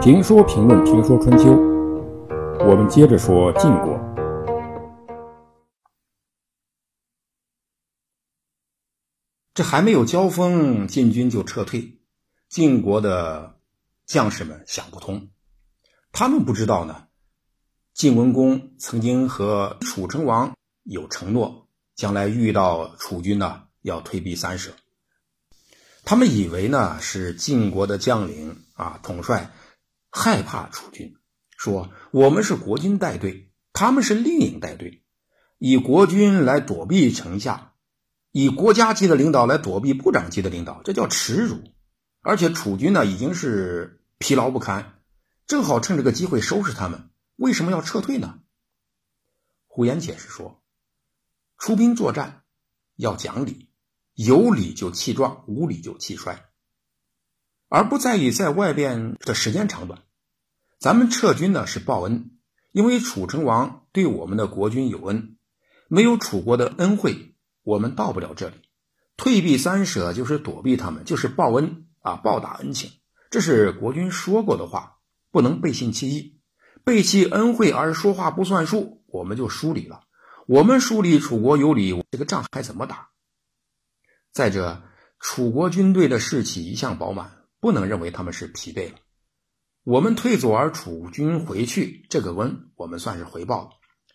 评说评论评说春秋，我们接着说晋国。这还没有交锋，晋军就撤退，晋国的将士们想不通，他们不知道呢。晋文公曾经和楚成王有承诺，将来遇到楚军呢，要退避三舍。他们以为呢是晋国的将领啊统帅害怕楚军，说我们是国军带队，他们是令尹带队，以国军来躲避城下，以国家级的领导来躲避部长级的领导，这叫耻辱。而且楚军呢已经是疲劳不堪，正好趁这个机会收拾他们。为什么要撤退呢？胡言解释说，出兵作战要讲理，有理就气壮，无理就气衰，而不在意在外边的时间长短。咱们撤军呢是报恩，因为楚成王对我们的国君有恩，没有楚国的恩惠，我们到不了这里。退避三舍就是躲避他们，就是报恩啊，报答恩情。这是国君说过的话，不能背信弃义。背弃恩惠而说话不算数，我们就疏离了。我们疏离楚国有理，这个仗还怎么打？再者，楚国军队的士气一向饱满，不能认为他们是疲惫了。我们退走而楚军回去，这个恩我们算是回报了。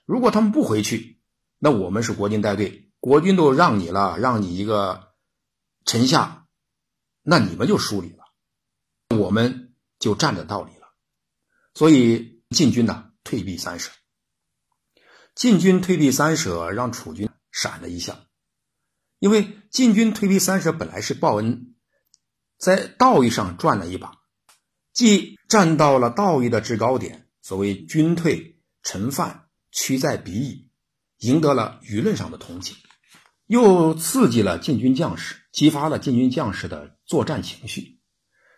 如果他们不回去，那我们是国军带队，国军都让你了，让你一个臣下，那你们就疏离了，我们就占着道理了。所以。晋军呢退避三舍，晋军退避三舍，让楚军闪了一下。因为禁军退避三舍本来是报恩，在道义上赚了一把，既站到了道义的制高点，所谓军退臣犯，趋在彼矣，赢得了舆论上的同情，又刺激了禁军将士，激发了禁军将士的作战情绪，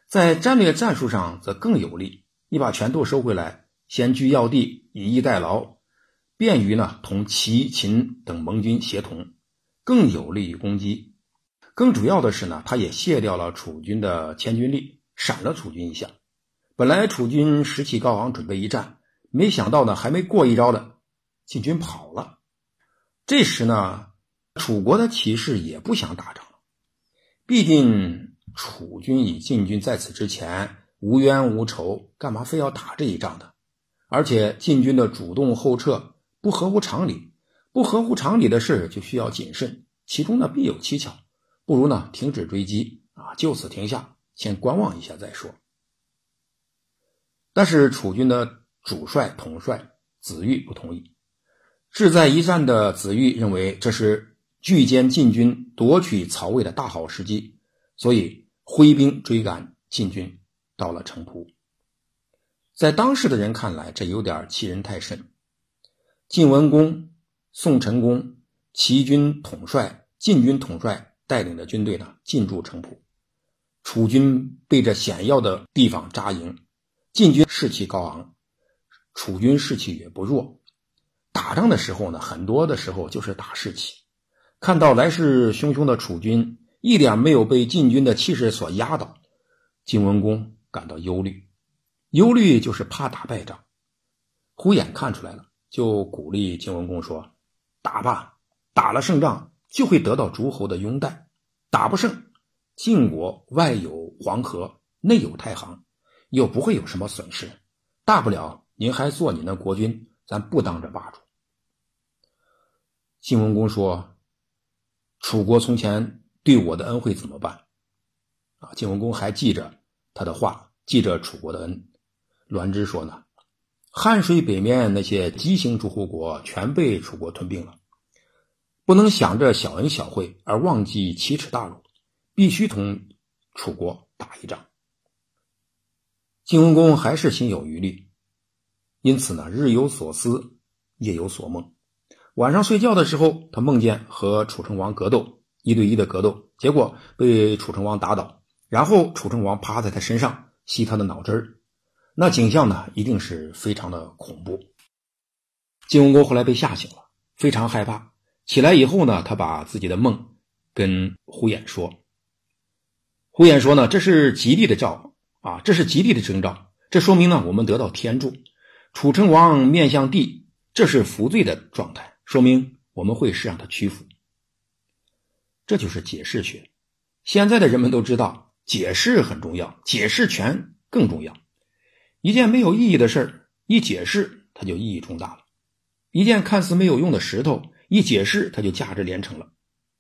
在战略战术上则更有利。你把拳头收回来。先居要地，以逸待劳，便于呢同齐、秦等盟军协同，更有利于攻击。更主要的是呢，他也卸掉了楚军的千军力，闪了楚军一下。本来楚军士气高昂，准备一战，没想到呢，还没过一招呢，晋军跑了。这时呢，楚国的骑士也不想打仗了，毕竟楚军与晋军在此之前无冤无仇，干嘛非要打这一仗呢？而且晋军的主动后撤不合乎常理，不合乎常理的事就需要谨慎，其中呢必有蹊跷，不如呢停止追击啊，就此停下，先观望一下再说。但是楚军的主帅统帅子玉不同意，志在一战的子玉认为这是拒歼晋军夺取曹魏的大好时机，所以挥兵追赶晋军，到了城濮。在当时的人看来，这有点欺人太甚。晋文公、宋成公齐军统帅、晋军统帅带领的军队呢，进驻城濮。楚军被这险要的地方扎营，晋军士气高昂，楚军士气也不弱。打仗的时候呢，很多的时候就是打士气。看到来势汹汹的楚军，一点没有被晋军的气势所压倒，晋文公感到忧虑。忧虑就是怕打败仗，胡眼看出来了，就鼓励晋文公说：“打吧，打了胜仗就会得到诸侯的拥戴；打不胜，晋国外有黄河，内有太行，又不会有什么损失。大不了您还做你那国君，咱不当这霸主。”晋文公说：“楚国从前对我的恩惠怎么办？”啊，晋文公还记着他的话，记着楚国的恩。栾枝说呢，汉水北面那些畸形诸侯国全被楚国吞并了，不能想着小恩小惠而忘记奇耻大辱，必须同楚国打一仗。晋文公还是心有余力，因此呢，日有所思，夜有所梦。晚上睡觉的时候，他梦见和楚成王格斗，一对一的格斗，结果被楚成王打倒，然后楚成王趴在他身上吸他的脑汁儿。那景象呢，一定是非常的恐怖。晋文公后来被吓醒了，非常害怕。起来以后呢，他把自己的梦跟胡衍说。胡衍说呢，这是吉利的兆啊，这是吉利的征兆，这说明呢我们得到天助。楚成王面向地，这是服罪的状态，说明我们会是让他屈服。这就是解释学。现在的人们都知道，解释很重要，解释权更重要。一件没有意义的事儿，一解释它就意义重大了；一件看似没有用的石头，一解释它就价值连城了。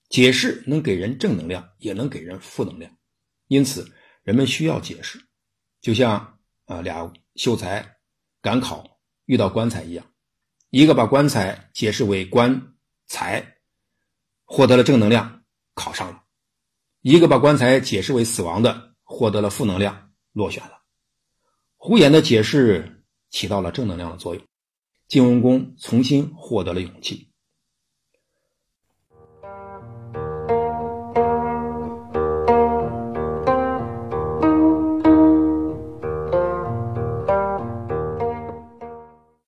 解释能给人正能量，也能给人负能量。因此，人们需要解释，就像啊俩秀才赶考遇到棺材一样，一个把棺材解释为棺材，获得了正能量，考上了；一个把棺材解释为死亡的，获得了负能量，落选了。胡言的解释起到了正能量的作用。晋文公重新获得了勇气。